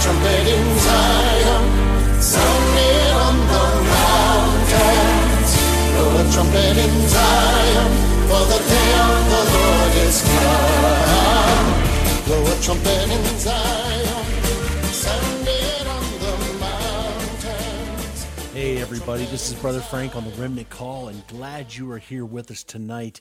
trumpet in Zion, sound it on the mountains. Blow a trumpet in Zion, for the day of the Lord is come. Blow a trumpet in Zion, sound it on the mountains. Hey, everybody, this is Brother Frank on the Remnant Call, and glad you are here with us tonight.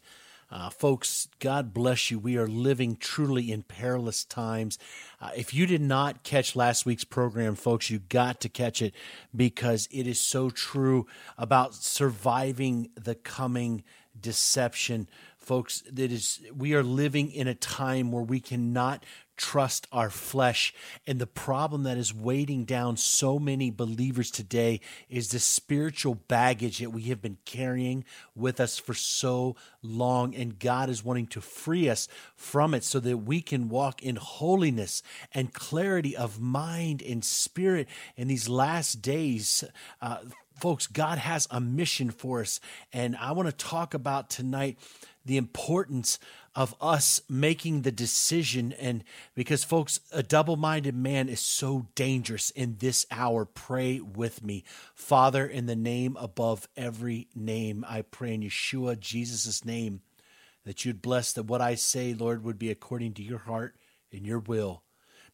Uh, folks, God bless you. We are living truly in perilous times. Uh, if you did not catch last week's program, folks, you got to catch it because it is so true about surviving the coming deception folks that is we are living in a time where we cannot trust our flesh. And the problem that is weighting down so many believers today is the spiritual baggage that we have been carrying with us for so long. And God is wanting to free us from it so that we can walk in holiness and clarity of mind and spirit in these last days. Uh, folks god has a mission for us. And i want to talk about tonight the importance of us making the decision. And because, folks, a double minded man is so dangerous in this hour, pray with me. Father, in the name above every name, I pray in Yeshua, Jesus' name, that you'd bless that what I say, Lord, would be according to your heart and your will.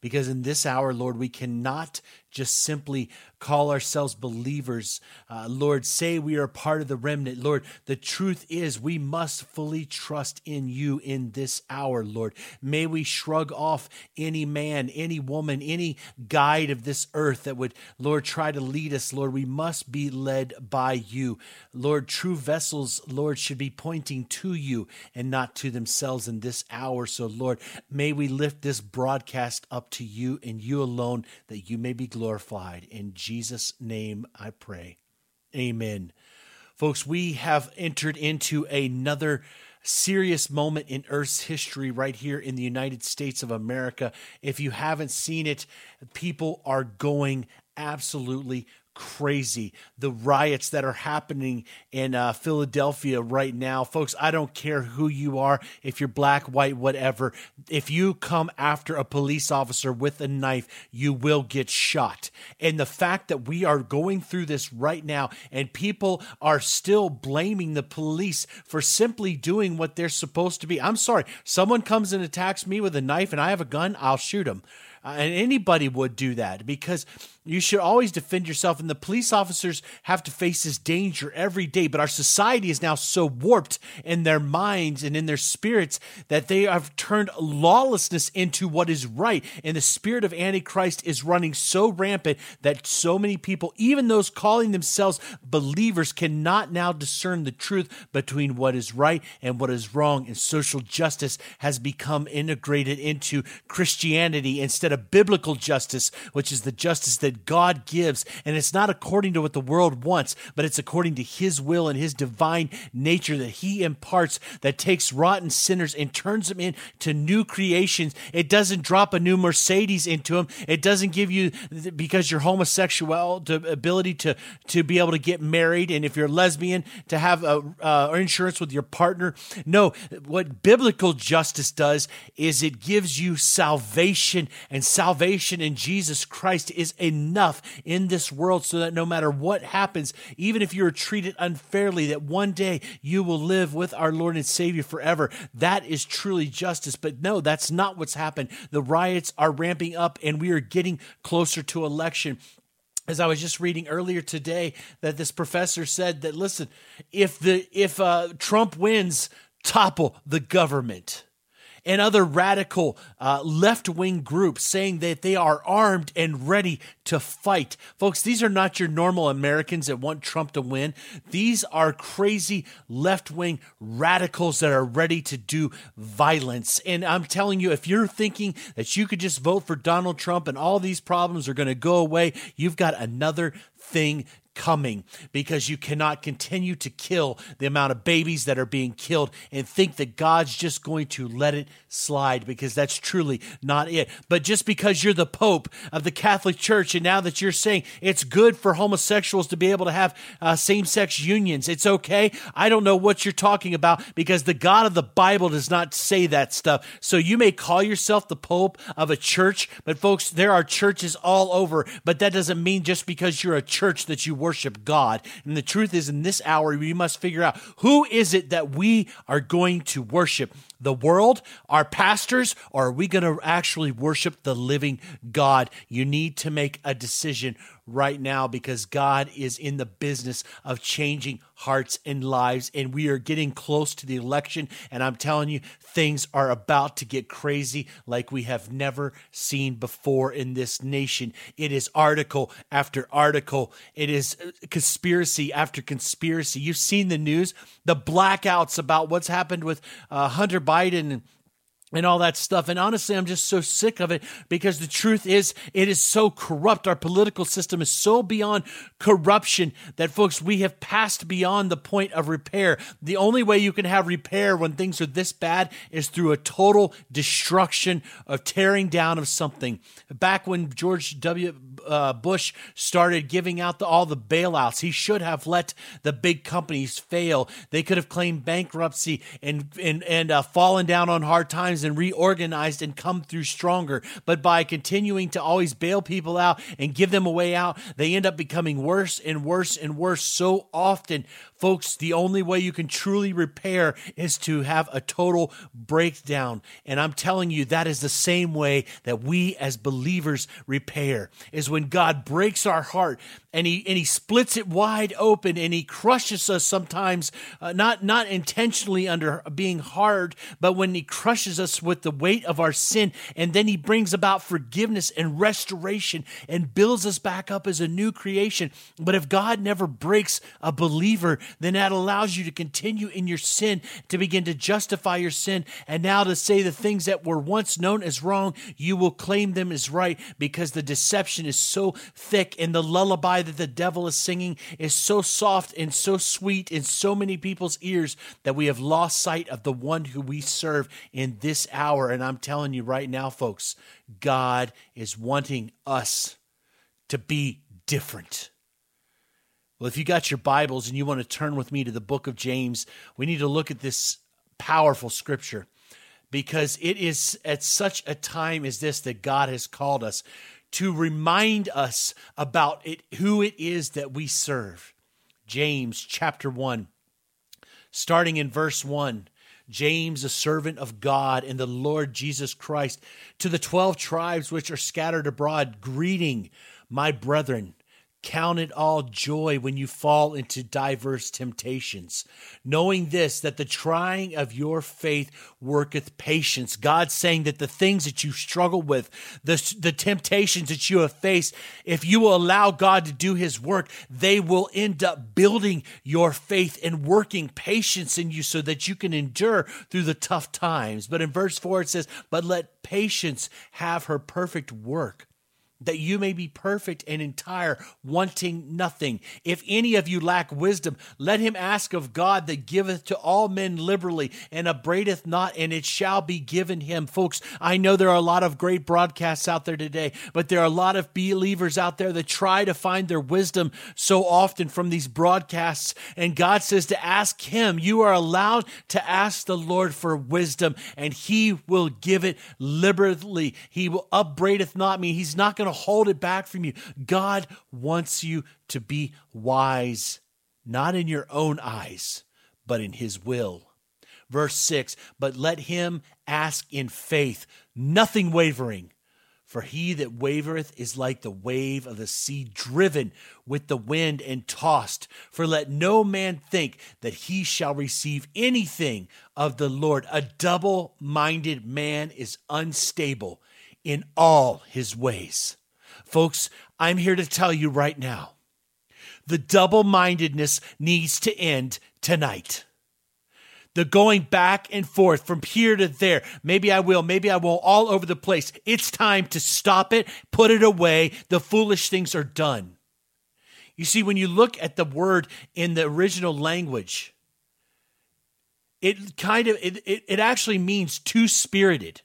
Because in this hour, Lord, we cannot just simply call ourselves believers. Uh, Lord, say we are part of the remnant. Lord, the truth is we must fully trust in you in this hour, Lord. May we shrug off any man, any woman, any guide of this earth that would, Lord, try to lead us. Lord, we must be led by you. Lord, true vessels, Lord, should be pointing to you and not to themselves in this hour. So, Lord, may we lift this broadcast up to you and you alone that you may be glorified. In Jesus' name I pray. Amen. Folks, we have entered into another serious moment in Earth's history right here in the United States of America. If you haven't seen it, people are going absolutely crazy. The riots that are happening in uh, Philadelphia right now, folks, I don't care who you are, if you're black, white, whatever. If you come after a police officer with a knife, you will get shot. And the fact that we are going through this right now and people are still blaming the police for simply doing what they're supposed to be. I'm sorry, someone comes and attacks me with a knife and I have a gun, I'll shoot them. Uh, and anybody would do that because you should always defend yourself. And the police officers have to face this danger every day. But our society is now so warped in their minds and in their spirits that they have turned lawlessness into what is right. And the spirit of Antichrist is running so rampant that so many people, even those calling themselves believers, cannot now discern the truth between what is right and what is wrong. And social justice has become integrated into Christianity instead of biblical justice, which is the justice that that God gives. And it's not according to what the world wants, but it's according to His will and His divine nature that He imparts that takes rotten sinners and turns them into new creations. It doesn't drop a new Mercedes into them. It doesn't give you, because you're homosexual, the ability to, to be able to get married. And if you're lesbian, to have a, uh, insurance with your partner. No, what biblical justice does is it gives you salvation, and salvation in Jesus Christ is a enough in this world so that no matter what happens, even if you are treated unfairly, that one day you will live with our Lord and Savior forever. That is truly justice. But no, that's not what's happened. The riots are ramping up and we are getting closer to election as I was just reading earlier today that this professor said that listen, if the if uh, Trump wins, topple the government and other radical uh, left wing groups saying that they are armed and ready to fight. Folks, these are not your normal Americans that want Trump to win. These are crazy left wing radicals that are ready to do violence. And I'm telling you, if you're thinking that you could just vote for Donald Trump and all these problems are going to go away, you've got another thing coming because you cannot continue to kill the amount of babies that are being killed and think that God's just going to let it slide because that's truly not it. But just because you're the Pope of the Catholic Church and now that you're saying it's good for homosexuals to be able to have uh, same sex unions, it's okay. I don't know what you're talking about because the God of the Bible does not say that stuff. So you may call yourself the Pope of a church, but folks, there are churches all over, but that doesn't mean just because you're a church that you worship God. And the truth is, in this hour, we must figure out who is it that we are going to worship the world, our pastors, or are we going to actually worship the living God? You need to make a decision right now because God is in the business of changing hearts and lives. And we are getting close to the election. And I'm telling you, things are about to get crazy like we have never seen before in this nation. It is article after article, it is uh, conspiracy after conspiracy. You've seen the news, the blackouts about what's happened with uh, Hunter Biden and all that stuff. And honestly, I'm just so sick of it because the truth is, it is so corrupt. Our political system is so beyond corruption that, folks, we have passed beyond the point of repair. The only way you can have repair when things are this bad is through a total destruction of tearing down of something. Back when George W. Uh, Bush started giving out the, all the bailouts, he should have let the big companies fail. They could have claimed bankruptcy and and and uh, fallen down on hard times and reorganized and come through stronger. But by continuing to always bail people out and give them a way out, they end up becoming worse and worse and worse so often. Folks, the only way you can truly repair is to have a total breakdown. And I'm telling you, that is the same way that we as believers repair, is when God breaks our heart and he, and he splits it wide open and he crushes us sometimes, uh, not, not intentionally under being hard, but when he crushes us with the weight of our sin. And then he brings about forgiveness and restoration and builds us back up as a new creation. But if God never breaks a believer, then that allows you to continue in your sin, to begin to justify your sin, and now to say the things that were once known as wrong, you will claim them as right because the deception is so thick and the lullaby that the devil is singing is so soft and so sweet in so many people's ears that we have lost sight of the one who we serve in this hour. And I'm telling you right now, folks, God is wanting us to be different. Well, if you got your Bibles and you want to turn with me to the book of James, we need to look at this powerful scripture because it is at such a time as this that God has called us to remind us about it who it is that we serve. James chapter 1 starting in verse 1. James, a servant of God and the Lord Jesus Christ, to the 12 tribes which are scattered abroad, greeting my brethren Count it all joy when you fall into diverse temptations, knowing this, that the trying of your faith worketh patience. God saying that the things that you struggle with, the, the temptations that you have faced, if you will allow God to do his work, they will end up building your faith and working patience in you so that you can endure through the tough times. But in verse 4, it says, But let patience have her perfect work that you may be perfect and entire, wanting nothing. If any of you lack wisdom, let him ask of God that giveth to all men liberally and upbraideth not, and it shall be given him. Folks, I know there are a lot of great broadcasts out there today, but there are a lot of believers out there that try to find their wisdom so often from these broadcasts. And God says to ask him, you are allowed to ask the Lord for wisdom, and he will give it liberally. He will upbraideth not me. He's not going to hold it back from you. God wants you to be wise, not in your own eyes, but in His will. Verse 6 But let him ask in faith, nothing wavering. For he that wavereth is like the wave of the sea, driven with the wind and tossed. For let no man think that he shall receive anything of the Lord. A double minded man is unstable in all his ways. Folks, I'm here to tell you right now the double mindedness needs to end tonight. The going back and forth from here to there. Maybe I will, maybe I won't, all over the place. It's time to stop it, put it away. The foolish things are done. You see, when you look at the word in the original language, it kind of it, it, it actually means two spirited.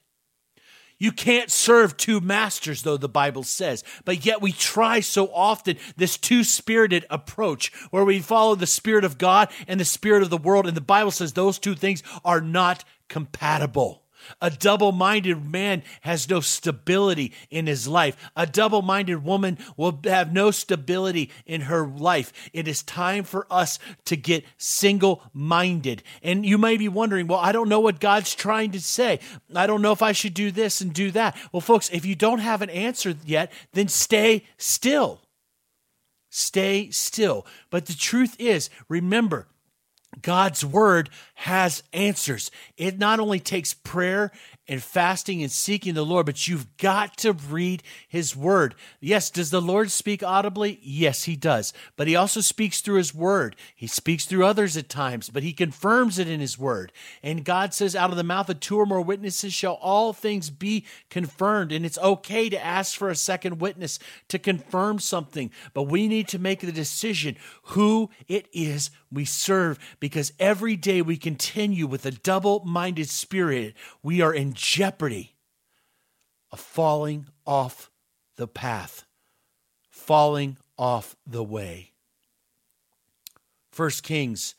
You can't serve two masters, though the Bible says. But yet we try so often this two spirited approach where we follow the Spirit of God and the Spirit of the world. And the Bible says those two things are not compatible. A double minded man has no stability in his life. A double minded woman will have no stability in her life. It is time for us to get single minded. And you may be wondering, well, I don't know what God's trying to say. I don't know if I should do this and do that. Well, folks, if you don't have an answer yet, then stay still. Stay still. But the truth is, remember, God's word has answers. It not only takes prayer and fasting and seeking the Lord, but you've got to read his word. Yes, does the Lord speak audibly? Yes, he does. But he also speaks through his word. He speaks through others at times, but he confirms it in his word. And God says, out of the mouth of two or more witnesses shall all things be confirmed. And it's okay to ask for a second witness to confirm something, but we need to make the decision who it is we serve because every day we continue with a double minded spirit, we are in jeopardy of falling off the path, falling off the way. First Kings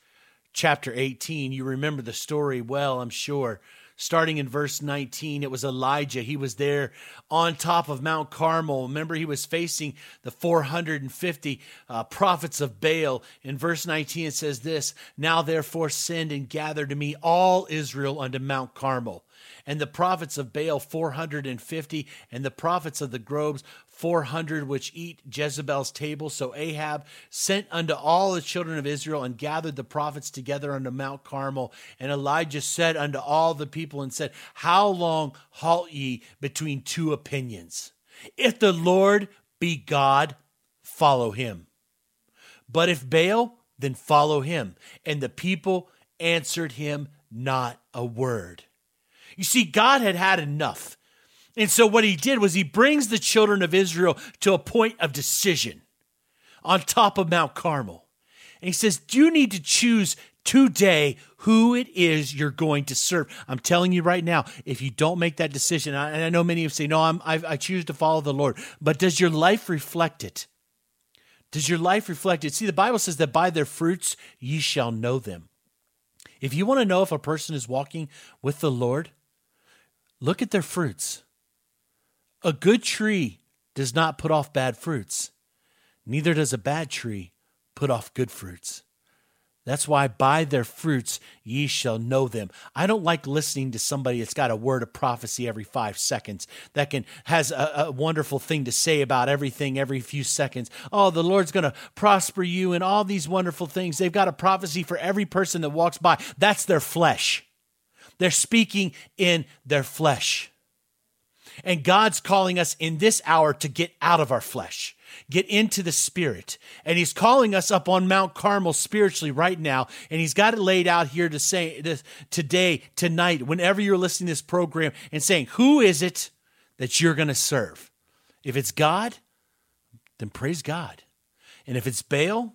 chapter 18, you remember the story well, I'm sure. Starting in verse 19, it was Elijah. He was there on top of Mount Carmel. Remember, he was facing the 450 uh, prophets of Baal. In verse 19, it says this Now therefore send and gather to me all Israel unto Mount Carmel and the prophets of Baal 450, and the prophets of the groves 400, which eat Jezebel's table. So Ahab sent unto all the children of Israel and gathered the prophets together unto Mount Carmel. And Elijah said unto all the people and said, How long halt ye between two opinions? If the Lord be God, follow him. But if Baal, then follow him. And the people answered him not a word. You see, God had had enough. And so what he did was he brings the children of Israel to a point of decision on top of Mount Carmel. And he says, Do You need to choose today who it is you're going to serve. I'm telling you right now, if you don't make that decision, and I know many of you say, No, I'm, I, I choose to follow the Lord, but does your life reflect it? Does your life reflect it? See, the Bible says that by their fruits ye shall know them. If you want to know if a person is walking with the Lord, Look at their fruits. A good tree does not put off bad fruits, neither does a bad tree put off good fruits. That's why by their fruits ye shall know them. I don't like listening to somebody that's got a word of prophecy every five seconds that can has a, a wonderful thing to say about everything every few seconds. Oh, the Lord's going to prosper you and all these wonderful things. They've got a prophecy for every person that walks by. That's their flesh. They're speaking in their flesh. And God's calling us in this hour to get out of our flesh, get into the spirit. And He's calling us up on Mount Carmel spiritually right now. And He's got it laid out here to say this today, tonight, whenever you're listening to this program and saying, Who is it that you're going to serve? If it's God, then praise God. And if it's Baal,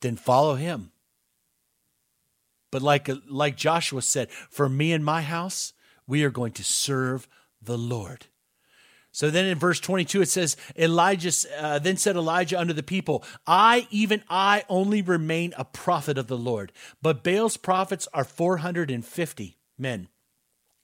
then follow Him. But like, like Joshua said, for me and my house, we are going to serve the Lord. So then in verse 22, it says, Elijah, uh, then said Elijah unto the people, I, even I, only remain a prophet of the Lord, but Baal's prophets are 450 men.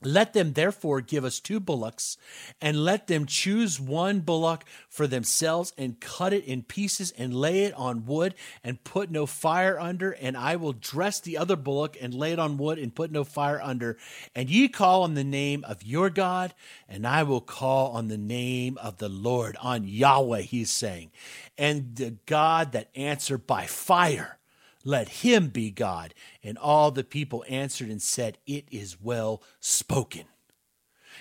Let them therefore give us two bullocks, and let them choose one bullock for themselves, and cut it in pieces, and lay it on wood, and put no fire under. And I will dress the other bullock, and lay it on wood, and put no fire under. And ye call on the name of your God, and I will call on the name of the Lord, on Yahweh, he's saying. And the God that answered by fire let him be God. And all the people answered and said, It is well spoken.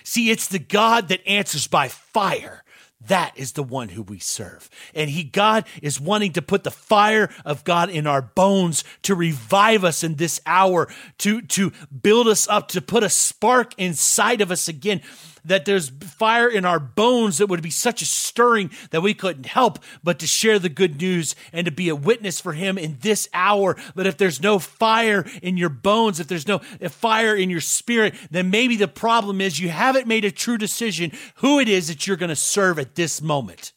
See, it's the God that answers by fire That is the one who we serve. And he, God, is wanting to put the fire of God in our bones to revive us in this hour, to, to build us up, to put a spark inside of us again that there's fire in our bones that would be such a stirring that we couldn't help but to share the good news and to be a witness for him in this hour. But if there's no fire in your bones, if there's no fire in your spirit, then maybe the problem is you haven't made a true decision who it is that you're going to serve at this moment.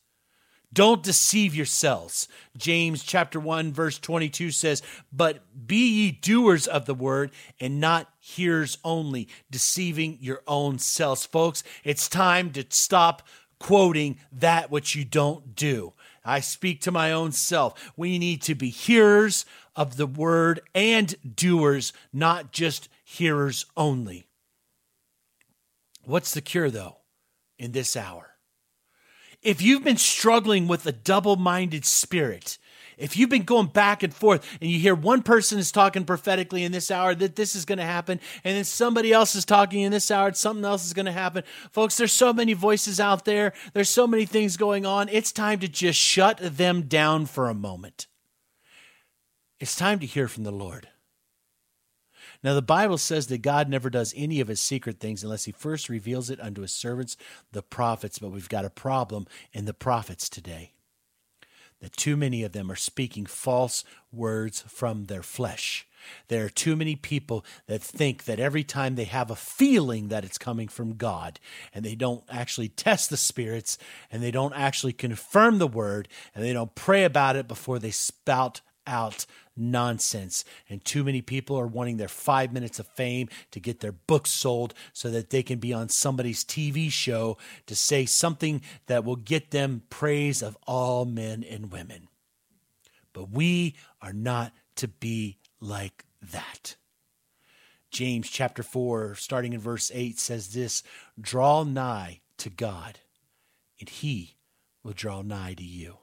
Don't deceive yourselves. James chapter 1 verse 22 says, "But be ye doers of the word and not hearers only, deceiving your own selves." Folks, it's time to stop quoting that which you don't do. I speak to my own self. We need to be hearers of the word and doers, not just hearers only. What's the cure though in this hour? If you've been struggling with a double minded spirit, if you've been going back and forth and you hear one person is talking prophetically in this hour that this is going to happen, and then somebody else is talking in this hour, something else is going to happen. Folks, there's so many voices out there, there's so many things going on. It's time to just shut them down for a moment. It's time to hear from the Lord. Now, the Bible says that God never does any of his secret things unless he first reveals it unto his servants, the prophets. But we've got a problem in the prophets today that too many of them are speaking false words from their flesh. There are too many people that think that every time they have a feeling that it's coming from God, and they don't actually test the spirits, and they don't actually confirm the word, and they don't pray about it before they spout out nonsense. And too many people are wanting their five minutes of fame to get their books sold so that they can be on somebody's TV show to say something that will get them praise of all men and women. But we are not to be like that. James chapter 4, starting in verse 8, says this Draw nigh to God, and he will draw nigh to you.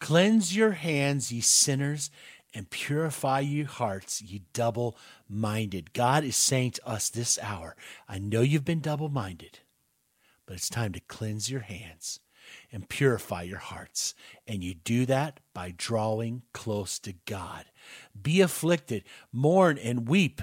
Cleanse your hands, ye sinners, and purify your hearts, ye double minded. God is saying to us this hour, I know you've been double minded, but it's time to cleanse your hands and purify your hearts. And you do that by drawing close to God. Be afflicted, mourn, and weep.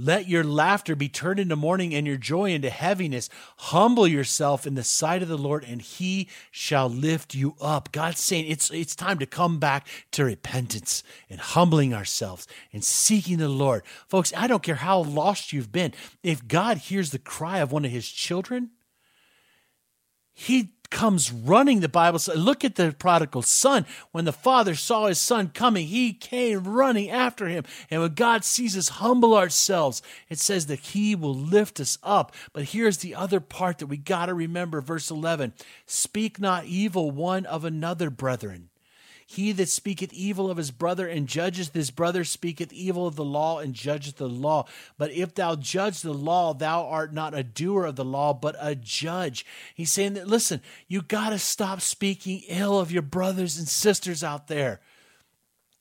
Let your laughter be turned into mourning and your joy into heaviness. Humble yourself in the sight of the Lord, and he shall lift you up. God's saying it's, it's time to come back to repentance and humbling ourselves and seeking the Lord. Folks, I don't care how lost you've been. If God hears the cry of one of his children, he comes running, the Bible says. Look at the prodigal son. When the father saw his son coming, he came running after him. And when God sees us humble ourselves, it says that he will lift us up. But here's the other part that we got to remember verse 11 Speak not evil one of another, brethren. He that speaketh evil of his brother and judgeth his brother speaketh evil of the law and judgeth the law. But if thou judge the law, thou art not a doer of the law, but a judge. He's saying that, listen, you got to stop speaking ill of your brothers and sisters out there.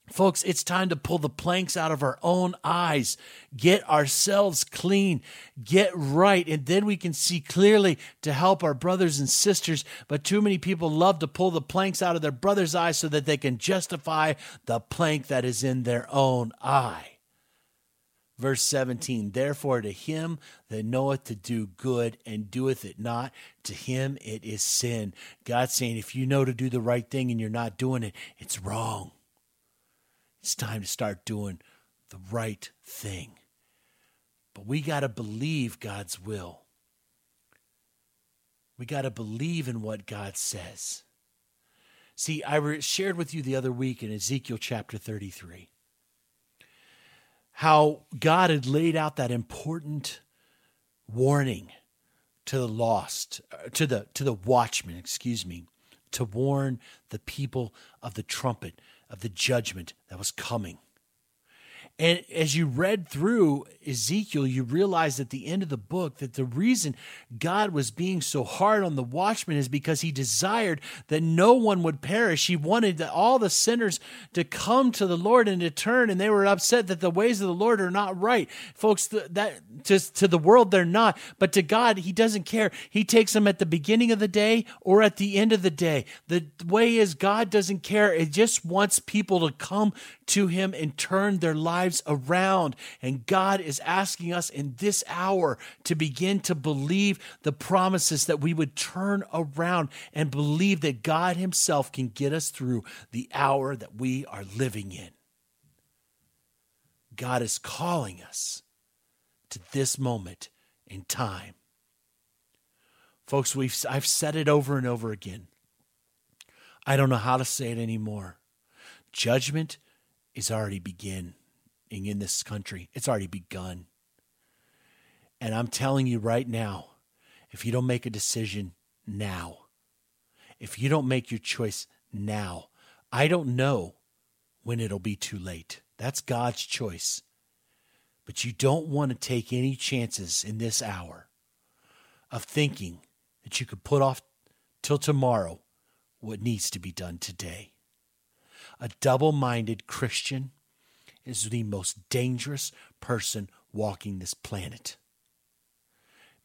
Folks, it's time to pull the planks out of our own eyes, get ourselves clean, get right, and then we can see clearly to help our brothers and sisters. But too many people love to pull the planks out of their brother's eyes so that they can justify the plank that is in their own eye. Verse 17, therefore to him that knoweth to do good and doeth it not, to him it is sin. God's saying, if you know to do the right thing and you're not doing it, it's wrong. It's time to start doing the right thing. But we got to believe God's will. We got to believe in what God says. See, I shared with you the other week in Ezekiel chapter 33 how God had laid out that important warning to the lost, uh, to the to the watchman, excuse me, to warn the people of the trumpet of the judgment that was coming. And as you read through Ezekiel, you realize at the end of the book that the reason God was being so hard on the watchman is because he desired that no one would perish. He wanted all the sinners to come to the Lord and to turn, and they were upset that the ways of the Lord are not right. Folks, that just to the world they're not, but to God, he doesn't care. He takes them at the beginning of the day or at the end of the day. The way is God doesn't care. It just wants people to come to him and turn their lives around. And God is asking us in this hour to begin to believe the promises that we would turn around and believe that God himself can get us through the hour that we are living in. God is calling us to this moment in time. Folks, we've, I've said it over and over again. I don't know how to say it anymore. Judgment is already beginning in this country. It's already begun. And I'm telling you right now, if you don't make a decision now, if you don't make your choice now, I don't know when it'll be too late. That's God's choice. But you don't want to take any chances in this hour of thinking that you could put off till tomorrow what needs to be done today. A double minded Christian is the most dangerous person walking this planet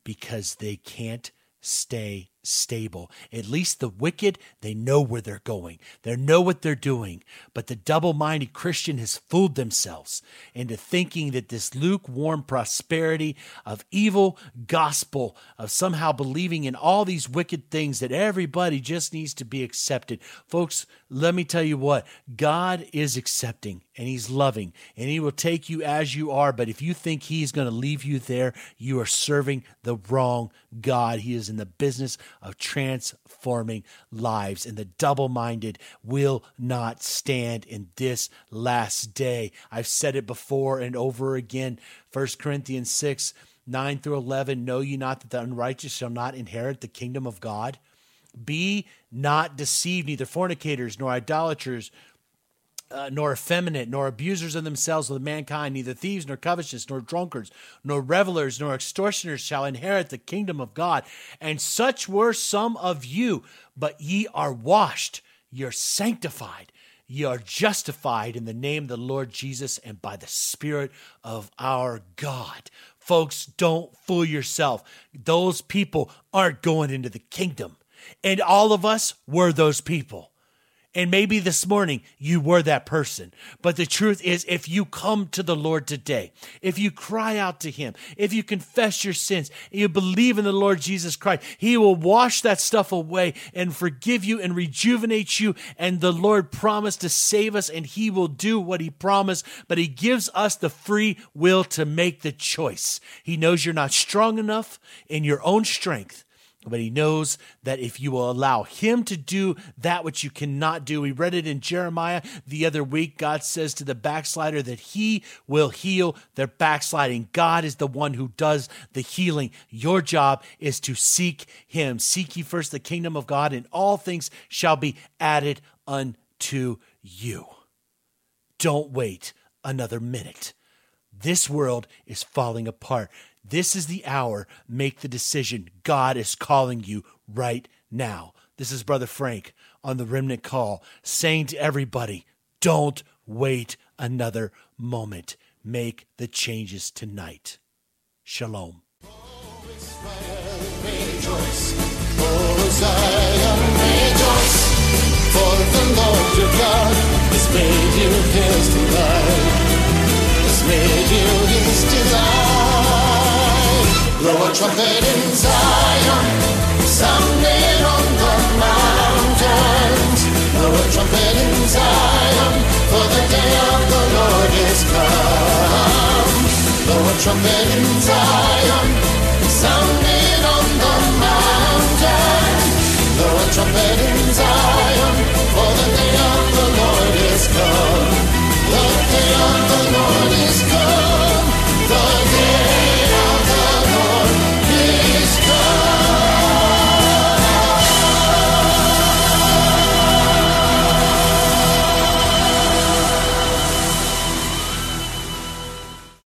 because they can't stay stable. At least the wicked, they know where they're going. They know what they're doing. But the double minded Christian has fooled themselves into thinking that this lukewarm prosperity of evil gospel, of somehow believing in all these wicked things that everybody just needs to be accepted. Folks, let me tell you what God is accepting and He's loving and He will take you as you are. But if you think He's going to leave you there, you are serving the wrong God. He is in the business of transforming lives, and the double minded will not stand in this last day. I've said it before and over again. 1 Corinthians 6 9 through 11 Know ye not that the unrighteous shall not inherit the kingdom of God? Be not deceived, neither fornicators, nor idolaters, uh, nor effeminate, nor abusers of themselves with mankind, neither thieves, nor covetous, nor drunkards, nor revelers, nor extortioners shall inherit the kingdom of God. And such were some of you, but ye are washed, ye are sanctified, ye are justified in the name of the Lord Jesus and by the Spirit of our God. Folks, don't fool yourself. Those people aren't going into the kingdom. And all of us were those people. And maybe this morning you were that person. But the truth is, if you come to the Lord today, if you cry out to Him, if you confess your sins, and you believe in the Lord Jesus Christ, He will wash that stuff away and forgive you and rejuvenate you. And the Lord promised to save us, and He will do what He promised. But He gives us the free will to make the choice. He knows you're not strong enough in your own strength but he knows that if you will allow him to do that which you cannot do, we read it in Jeremiah the other week. God says to the backslider that he will heal their backsliding. God is the one who does the healing. Your job is to seek him. Seek ye first the kingdom of God, and all things shall be added unto you. Don't wait another minute. This world is falling apart. This is the hour. Make the decision. God is calling you right now. This is Brother Frank on the Remnant Call saying to everybody don't wait another moment. Make the changes tonight. Shalom. For the Lord your God has made you his delight, has made you his Trumpeted in Zion, sound